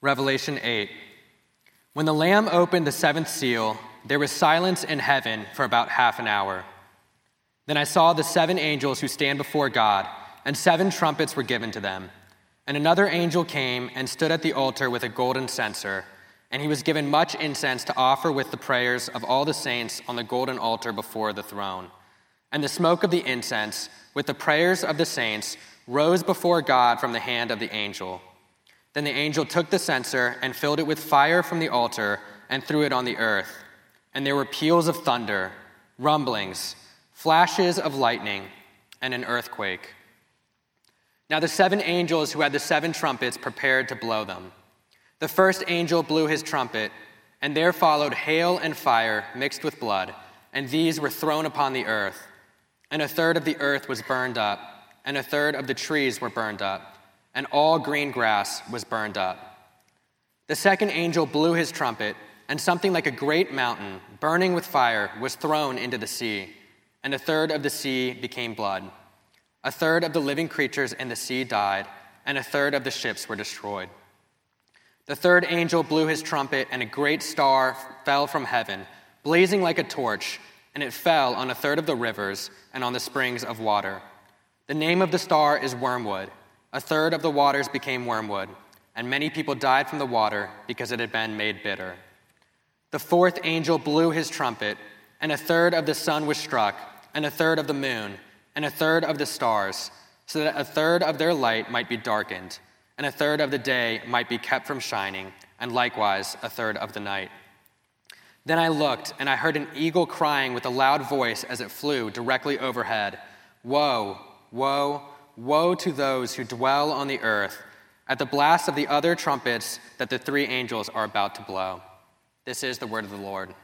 Revelation 8. When the Lamb opened the seventh seal, there was silence in heaven for about half an hour. Then I saw the seven angels who stand before God, and seven trumpets were given to them. And another angel came and stood at the altar with a golden censer, and he was given much incense to offer with the prayers of all the saints on the golden altar before the throne. And the smoke of the incense, with the prayers of the saints, rose before God from the hand of the angel. Then the angel took the censer and filled it with fire from the altar and threw it on the earth. And there were peals of thunder, rumblings, flashes of lightning, and an earthquake. Now the seven angels who had the seven trumpets prepared to blow them. The first angel blew his trumpet, and there followed hail and fire mixed with blood, and these were thrown upon the earth. And a third of the earth was burned up, and a third of the trees were burned up and all green grass was burned up. The second angel blew his trumpet, and something like a great mountain, burning with fire, was thrown into the sea, and a third of the sea became blood. A third of the living creatures in the sea died, and a third of the ships were destroyed. The third angel blew his trumpet, and a great star fell from heaven, blazing like a torch, and it fell on a third of the rivers and on the springs of water. The name of the star is Wormwood a third of the waters became wormwood, and many people died from the water because it had been made bitter. The fourth angel blew his trumpet, and a third of the sun was struck, and a third of the moon, and a third of the stars, so that a third of their light might be darkened, and a third of the day might be kept from shining, and likewise a third of the night. Then I looked, and I heard an eagle crying with a loud voice as it flew directly overhead Woe, woe, Woe to those who dwell on the earth at the blast of the other trumpets that the three angels are about to blow. This is the word of the Lord.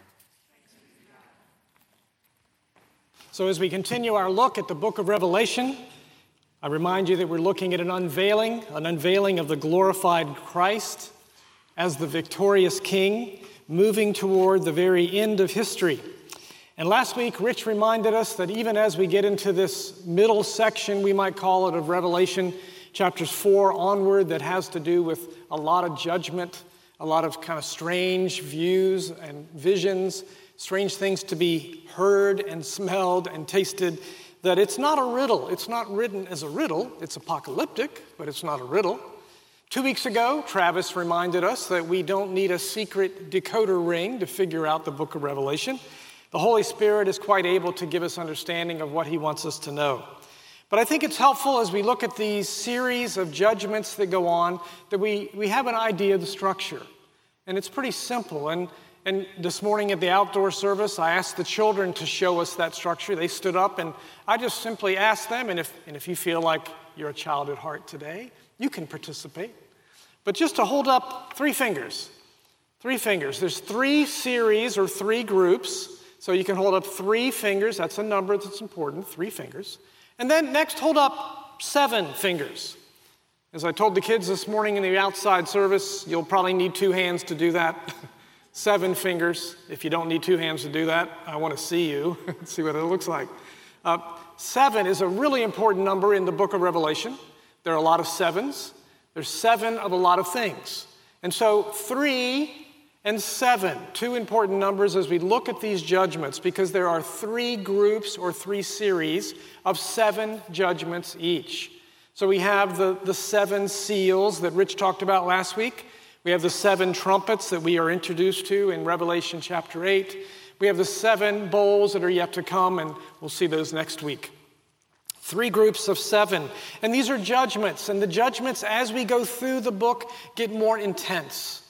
So, as we continue our look at the book of Revelation, I remind you that we're looking at an unveiling, an unveiling of the glorified Christ as the victorious King, moving toward the very end of history. And last week, Rich reminded us that even as we get into this middle section, we might call it of Revelation, chapters 4 onward, that has to do with a lot of judgment, a lot of kind of strange views and visions, strange things to be heard and smelled and tasted, that it's not a riddle. It's not written as a riddle, it's apocalyptic, but it's not a riddle. Two weeks ago, Travis reminded us that we don't need a secret decoder ring to figure out the book of Revelation. The Holy Spirit is quite able to give us understanding of what He wants us to know. But I think it's helpful as we look at these series of judgments that go on that we, we have an idea of the structure. And it's pretty simple. And, and this morning at the outdoor service, I asked the children to show us that structure. They stood up, and I just simply asked them, and if, and if you feel like you're a child at heart today, you can participate. But just to hold up three fingers, three fingers. There's three series or three groups so you can hold up three fingers. That's a number that's important, three fingers. And then next, hold up seven fingers. As I told the kids this morning in the outside service, you'll probably need two hands to do that. seven fingers. If you don't need two hands to do that, I want to see you, see what it looks like. Uh, seven is a really important number in the book of Revelation. There are a lot of sevens. There's seven of a lot of things. And so, three and seven, two important numbers as we look at these judgments, because there are three groups or three series of seven judgments each. So we have the, the seven seals that Rich talked about last week. We have the seven trumpets that we are introduced to in Revelation chapter 8. We have the seven bowls that are yet to come, and we'll see those next week. Three groups of seven. And these are judgments, and the judgments, as we go through the book, get more intense.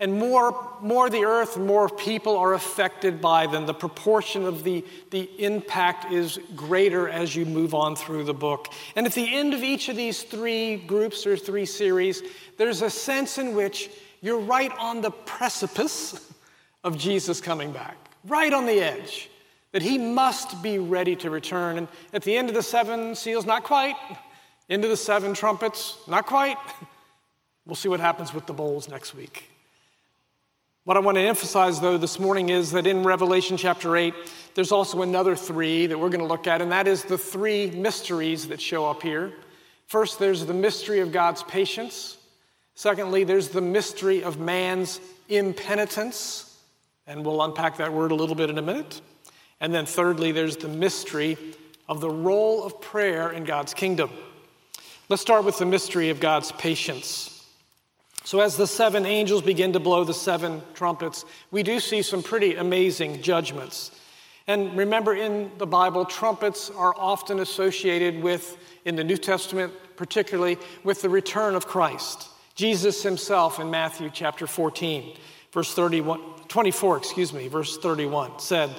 And more, more the earth, more people are affected by them. The proportion of the, the impact is greater as you move on through the book. And at the end of each of these three groups or three series, there's a sense in which you're right on the precipice of Jesus coming back, right on the edge, that he must be ready to return. And at the end of the seven seals, not quite. Into the seven trumpets, not quite. We'll see what happens with the bowls next week. What I want to emphasize, though, this morning is that in Revelation chapter 8, there's also another three that we're going to look at, and that is the three mysteries that show up here. First, there's the mystery of God's patience. Secondly, there's the mystery of man's impenitence, and we'll unpack that word a little bit in a minute. And then thirdly, there's the mystery of the role of prayer in God's kingdom. Let's start with the mystery of God's patience. So, as the seven angels begin to blow the seven trumpets, we do see some pretty amazing judgments. And remember, in the Bible, trumpets are often associated with, in the New Testament particularly, with the return of Christ. Jesus himself in Matthew chapter 14, verse 31, 24, excuse me, verse 31, said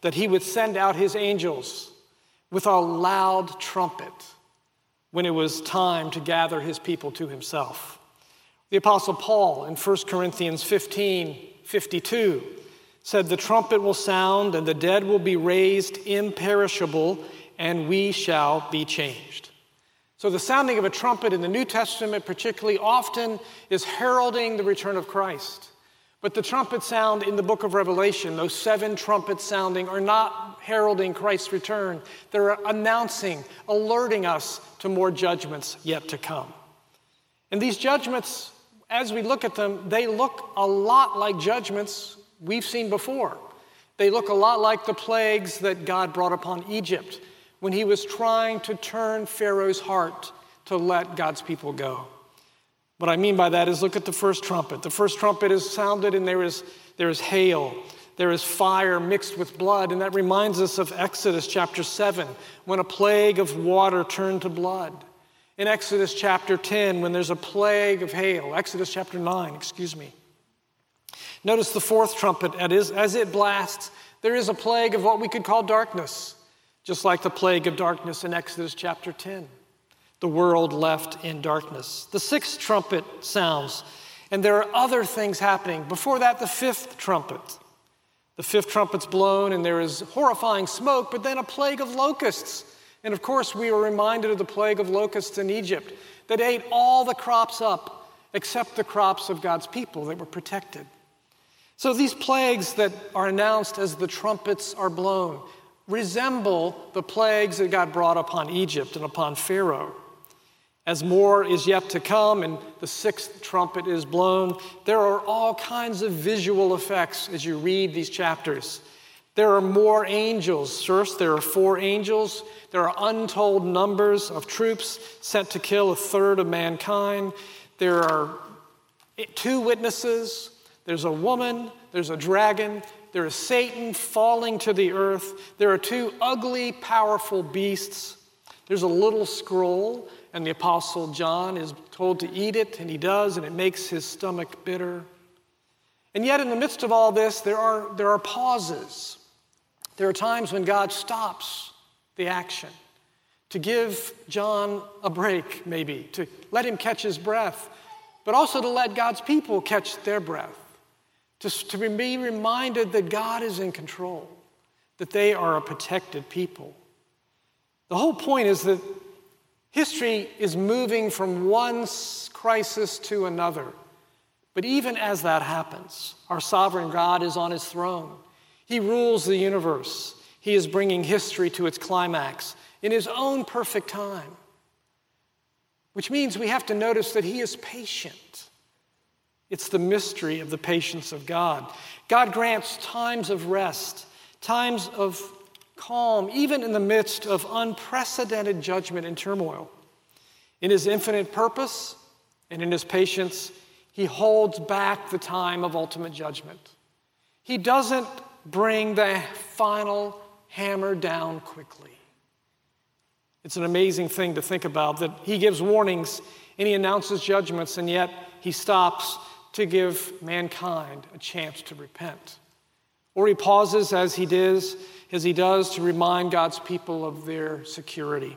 that he would send out his angels with a loud trumpet when it was time to gather his people to himself. The Apostle Paul in 1 Corinthians 15 52 said, The trumpet will sound, and the dead will be raised imperishable, and we shall be changed. So, the sounding of a trumpet in the New Testament, particularly, often is heralding the return of Christ. But the trumpet sound in the book of Revelation, those seven trumpets sounding, are not heralding Christ's return. They're announcing, alerting us to more judgments yet to come. And these judgments, as we look at them, they look a lot like judgments we've seen before. They look a lot like the plagues that God brought upon Egypt when he was trying to turn Pharaoh's heart to let God's people go. What I mean by that is look at the first trumpet. The first trumpet is sounded, and there is, there is hail, there is fire mixed with blood. And that reminds us of Exodus chapter 7, when a plague of water turned to blood. In Exodus chapter 10, when there's a plague of hail. Exodus chapter 9, excuse me. Notice the fourth trumpet, as it blasts, there is a plague of what we could call darkness, just like the plague of darkness in Exodus chapter 10 the world left in darkness. The sixth trumpet sounds, and there are other things happening. Before that, the fifth trumpet. The fifth trumpet's blown, and there is horrifying smoke, but then a plague of locusts. And of course, we are reminded of the plague of locusts in Egypt that ate all the crops up except the crops of God's people that were protected. So these plagues that are announced as the trumpets are blown resemble the plagues that God brought upon Egypt and upon Pharaoh. As more is yet to come and the sixth trumpet is blown, there are all kinds of visual effects as you read these chapters. There are more angels. First, there are four angels. There are untold numbers of troops sent to kill a third of mankind. There are two witnesses. There's a woman. There's a dragon. There is Satan falling to the earth. There are two ugly, powerful beasts. There's a little scroll and the Apostle John is told to eat it, and he does, and it makes his stomach bitter. And yet, in the midst of all this, there are, there are pauses. There are times when God stops the action to give John a break, maybe, to let him catch his breath, but also to let God's people catch their breath, to, to be reminded that God is in control, that they are a protected people. The whole point is that History is moving from one crisis to another. But even as that happens, our sovereign God is on his throne. He rules the universe. He is bringing history to its climax in his own perfect time. Which means we have to notice that he is patient. It's the mystery of the patience of God. God grants times of rest, times of calm, even in the midst of unprecedented judgment and turmoil. In his infinite purpose and in his patience, he holds back the time of ultimate judgment. He doesn't bring the final hammer down quickly. It's an amazing thing to think about that he gives warnings and he announces judgments, and yet he stops to give mankind a chance to repent. Or he pauses as he does as he does to remind God's people of their security.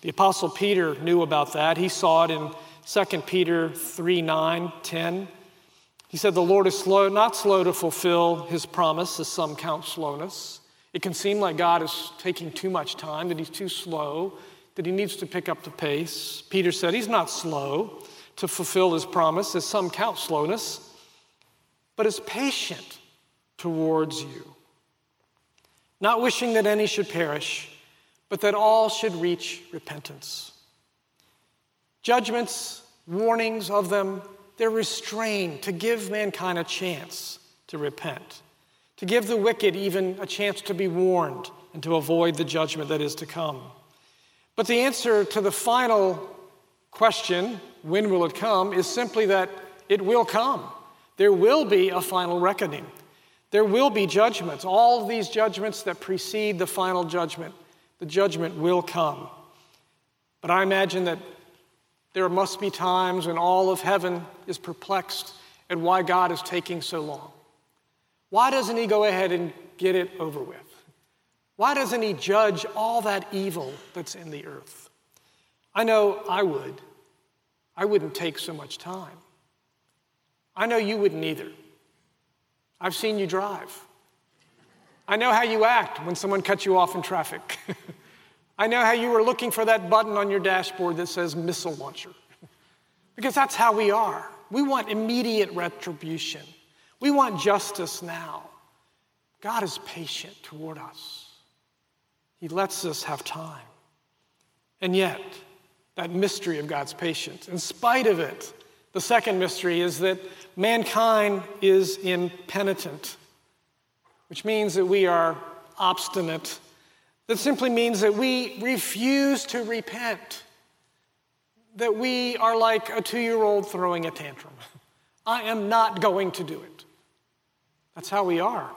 The Apostle Peter knew about that. He saw it in 2 Peter 3 9, 10. He said, The Lord is slow, not slow to fulfill his promise, as some count slowness. It can seem like God is taking too much time, that he's too slow, that he needs to pick up the pace. Peter said, He's not slow to fulfill his promise, as some count slowness, but is patient towards you not wishing that any should perish, but that all should reach repentance. Judgments warnings of them, they're restrained to give mankind a chance to repent, to give the wicked even a chance to be warned and to avoid the judgment that is to come. But the answer to the final question, when will it come, is simply that it will come. There will be a final reckoning. There will be judgments. All of these judgments that precede the final judgment, the judgment will come. But I imagine that there must be times when all of heaven is perplexed at why God is taking so long. Why doesn't He go ahead and get it over with? Why doesn't He judge all that evil that's in the earth? I know I would. I wouldn't take so much time. I know you wouldn't either. I've seen you drive. I know how you act when someone cuts you off in traffic. I know how you were looking for that button on your dashboard that says missile launcher. because that's how we are. We want immediate retribution, we want justice now. God is patient toward us, He lets us have time. And yet, that mystery of God's patience, in spite of it, the second mystery is that mankind is impenitent, which means that we are obstinate. That simply means that we refuse to repent, that we are like a two year old throwing a tantrum. I am not going to do it. That's how we are.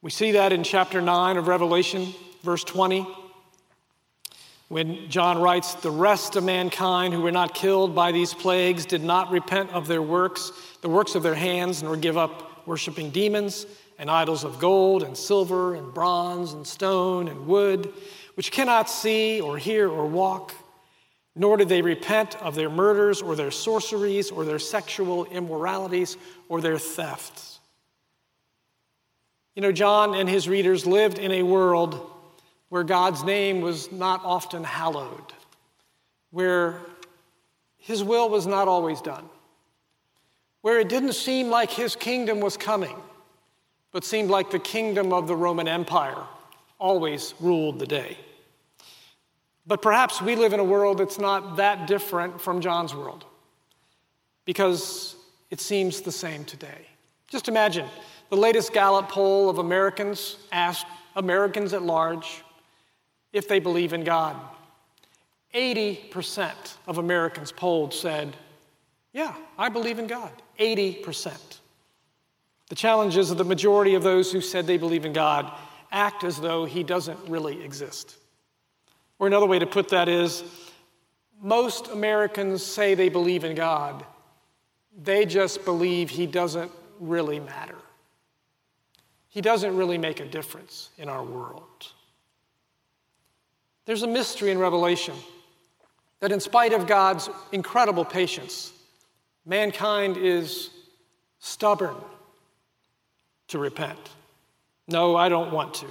We see that in chapter 9 of Revelation, verse 20 when John writes, The rest of mankind who were not killed by these plagues did not repent of their works, the works of their hands, nor give up worshiping demons and idols of gold and silver and bronze and stone and wood, which cannot see or hear or walk, nor did they repent of their murders or their sorceries or their sexual immoralities or their thefts. You know, John and his readers lived in a world where God's name was not often hallowed, where his will was not always done, where it didn't seem like his kingdom was coming, but seemed like the kingdom of the Roman Empire always ruled the day. But perhaps we live in a world that's not that different from John's world because it seems the same today. Just imagine the latest Gallup poll of Americans asked Americans at large if they believe in God. 80% of Americans polled said, Yeah, I believe in God. 80%. The challenge is that the majority of those who said they believe in God act as though He doesn't really exist. Or another way to put that is most Americans say they believe in God, they just believe He doesn't really matter. He doesn't really make a difference in our world. There's a mystery in Revelation that, in spite of God's incredible patience, mankind is stubborn to repent. No, I don't want to.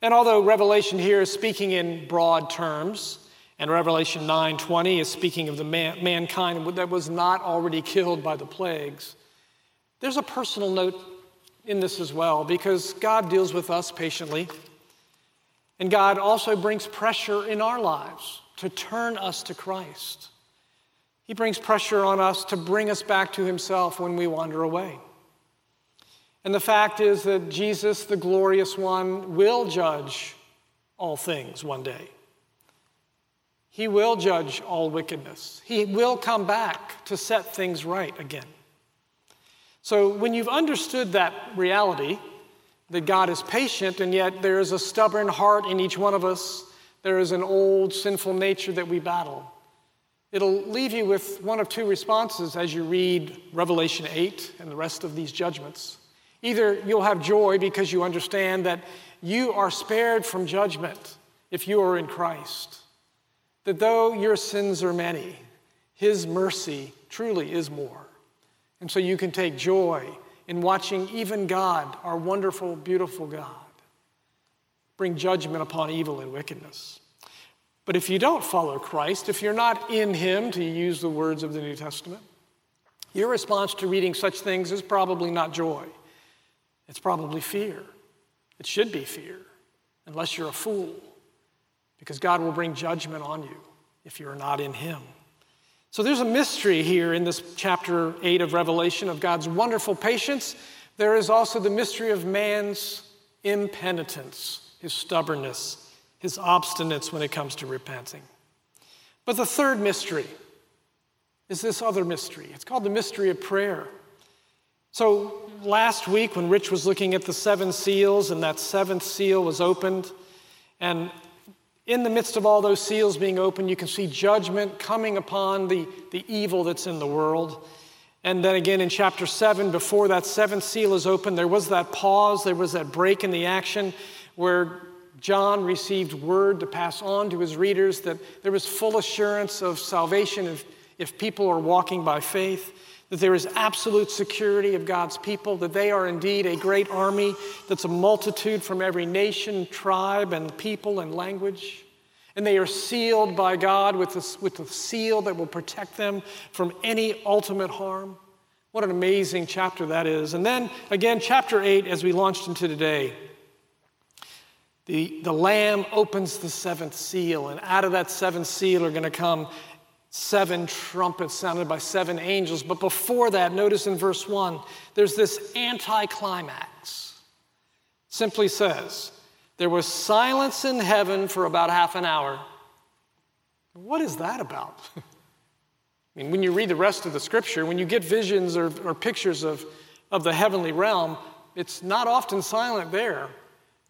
And although Revelation here is speaking in broad terms, and Revelation 9:20 is speaking of the man, mankind that was not already killed by the plagues, there's a personal note in this as well because God deals with us patiently. And God also brings pressure in our lives to turn us to Christ. He brings pressure on us to bring us back to Himself when we wander away. And the fact is that Jesus, the glorious one, will judge all things one day. He will judge all wickedness. He will come back to set things right again. So, when you've understood that reality, that God is patient, and yet there is a stubborn heart in each one of us. There is an old sinful nature that we battle. It'll leave you with one of two responses as you read Revelation 8 and the rest of these judgments. Either you'll have joy because you understand that you are spared from judgment if you are in Christ, that though your sins are many, His mercy truly is more. And so you can take joy in watching even God, our wonderful, beautiful God, bring judgment upon evil and wickedness. But if you don't follow Christ, if you're not in Him, to use the words of the New Testament, your response to reading such things is probably not joy. It's probably fear. It should be fear, unless you're a fool, because God will bring judgment on you if you're not in Him. So there's a mystery here in this chapter 8 of Revelation of God's wonderful patience. There is also the mystery of man's impenitence, his stubbornness, his obstinance when it comes to repenting. But the third mystery is this other mystery. It's called the mystery of prayer. So last week, when Rich was looking at the seven seals and that seventh seal was opened, and in the midst of all those seals being opened, you can see judgment coming upon the, the evil that's in the world. And then again in chapter 7, before that seventh seal is opened, there was that pause, there was that break in the action where John received word to pass on to his readers that there was full assurance of salvation if, if people are walking by faith, that there is absolute security of God's people, that they are indeed a great army that's a multitude from every nation, tribe, and people and language. And they are sealed by God with, with the seal that will protect them from any ultimate harm. What an amazing chapter that is. And then again, chapter 8, as we launched into today, the, the Lamb opens the seventh seal, and out of that seventh seal are going to come seven trumpets sounded by seven angels. But before that, notice in verse 1, there's this anticlimax. Simply says, There was silence in heaven for about half an hour. What is that about? I mean, when you read the rest of the scripture, when you get visions or, or pictures of, of the heavenly realm, it's not often silent there.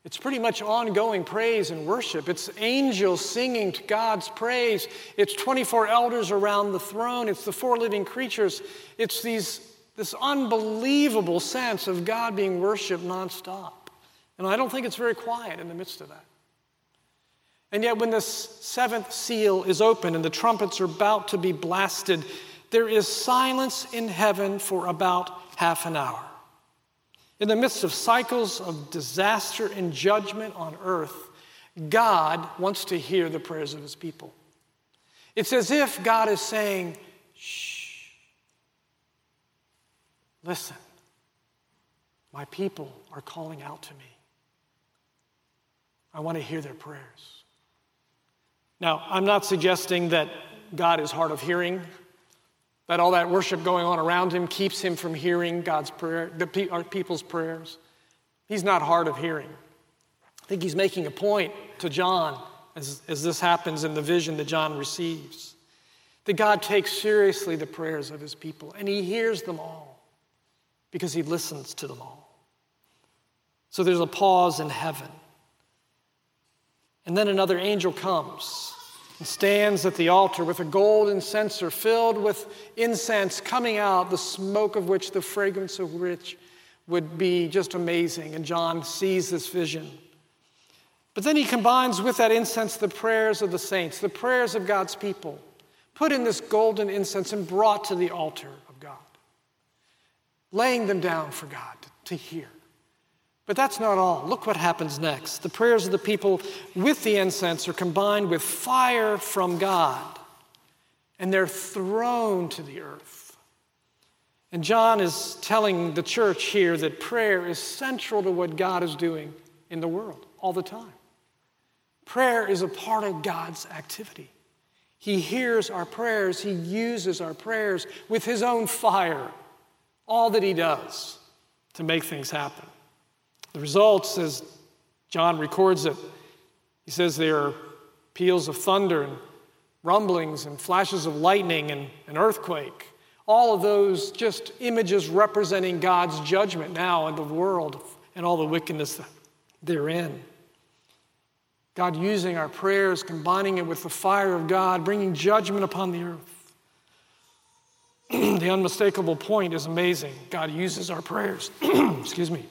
It's pretty much ongoing praise and worship. It's angels singing to God's praise. It's 24 elders around the throne. It's the four living creatures. It's these, this unbelievable sense of God being worshiped nonstop. And I don't think it's very quiet in the midst of that. And yet, when this seventh seal is open and the trumpets are about to be blasted, there is silence in heaven for about half an hour. In the midst of cycles of disaster and judgment on earth, God wants to hear the prayers of his people. It's as if God is saying, shh, listen, my people are calling out to me. I want to hear their prayers. Now, I'm not suggesting that God is hard of hearing that all that worship going on around him keeps him from hearing God's prayer, the our people's prayers. He's not hard of hearing. I think he's making a point to John as, as this happens in the vision that John receives. That God takes seriously the prayers of his people and he hears them all because he listens to them all. So there's a pause in heaven. And then another angel comes stands at the altar with a golden censer filled with incense coming out, the smoke of which the fragrance of which would be just amazing. And John sees this vision. But then he combines with that incense the prayers of the saints, the prayers of God's people, put in this golden incense and brought to the altar of God, laying them down for God to hear. But that's not all. Look what happens next. The prayers of the people with the incense are combined with fire from God, and they're thrown to the earth. And John is telling the church here that prayer is central to what God is doing in the world all the time. Prayer is a part of God's activity. He hears our prayers, He uses our prayers with His own fire, all that He does to make things happen. The results, as John records it, he says there are peals of thunder and rumblings and flashes of lightning and an earthquake. All of those just images representing God's judgment now in the world and all the wickedness therein. God using our prayers, combining it with the fire of God, bringing judgment upon the earth. the unmistakable point is amazing. God uses our prayers. Excuse me.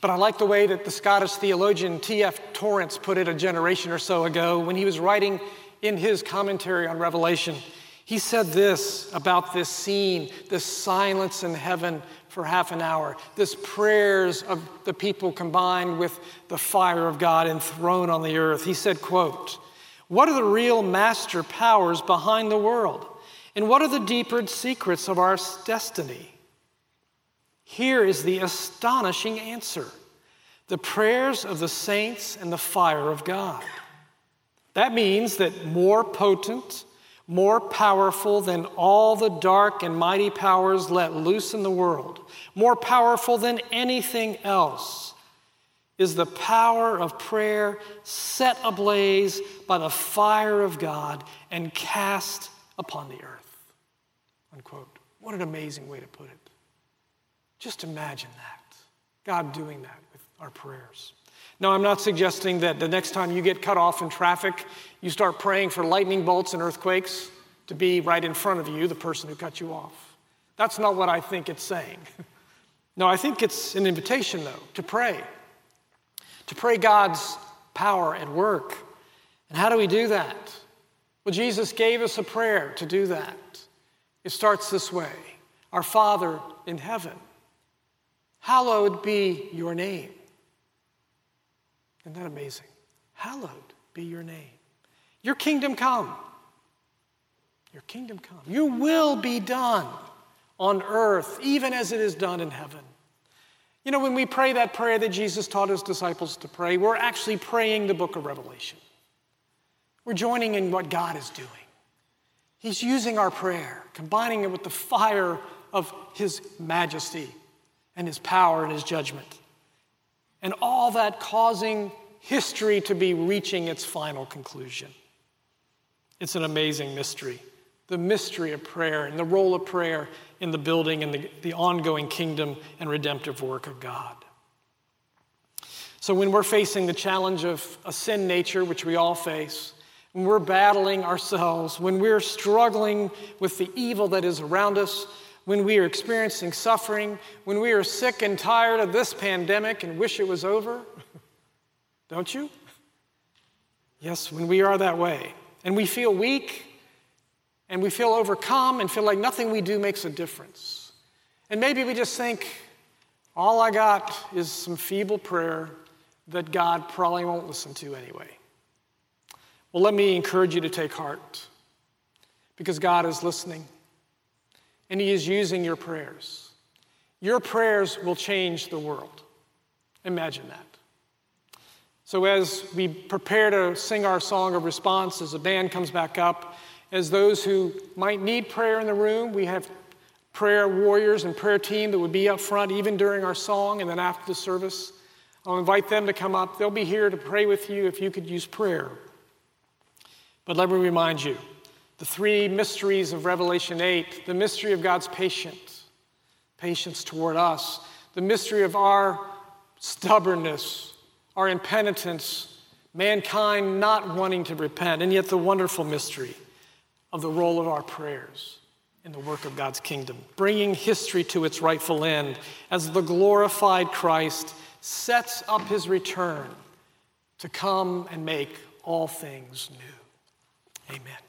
But I like the way that the Scottish theologian T.F. Torrance put it a generation or so ago when he was writing in his commentary on Revelation. He said this about this scene, this silence in heaven for half an hour, this prayers of the people combined with the fire of God enthroned on the earth. He said, quote, What are the real master powers behind the world? And what are the deeper secrets of our destiny? Here is the astonishing answer the prayers of the saints and the fire of God. That means that more potent, more powerful than all the dark and mighty powers let loose in the world, more powerful than anything else, is the power of prayer set ablaze by the fire of God and cast upon the earth. Unquote. What an amazing way to put it. Just imagine that. God doing that with our prayers. Now, I'm not suggesting that the next time you get cut off in traffic, you start praying for lightning bolts and earthquakes to be right in front of you, the person who cut you off. That's not what I think it's saying. no, I think it's an invitation, though, to pray, to pray God's power at work. And how do we do that? Well, Jesus gave us a prayer to do that. It starts this way Our Father in heaven, hallowed be your name. Isn't that amazing? Hallowed be your name. Your kingdom come. Your kingdom come. Your will be done on earth, even as it is done in heaven. You know, when we pray that prayer that Jesus taught his disciples to pray, we're actually praying the book of Revelation. We're joining in what God is doing. He's using our prayer, combining it with the fire of his majesty and his power and his judgment and all that causing history to be reaching its final conclusion. It's an amazing mystery. The mystery of prayer and the role of prayer in the building and the, the ongoing kingdom and redemptive work of God. So, when we're facing the challenge of a sin nature, which we all face, when we're battling ourselves, when we're struggling with the evil that is around us, when we are experiencing suffering, when we are sick and tired of this pandemic and wish it was over? Don't you? Yes, when we are that way and we feel weak and we feel overcome and feel like nothing we do makes a difference. And maybe we just think, all I got is some feeble prayer that God probably won't listen to anyway. Well, let me encourage you to take heart because God is listening and He is using your prayers. Your prayers will change the world. Imagine that. So, as we prepare to sing our song of response, as the band comes back up, as those who might need prayer in the room, we have prayer warriors and prayer team that would be up front even during our song and then after the service. I'll invite them to come up. They'll be here to pray with you if you could use prayer. But let me remind you the three mysteries of Revelation 8 the mystery of God's patience, patience toward us, the mystery of our stubbornness, our impenitence, mankind not wanting to repent, and yet the wonderful mystery of the role of our prayers in the work of God's kingdom, bringing history to its rightful end as the glorified Christ sets up his return to come and make all things new. Amen.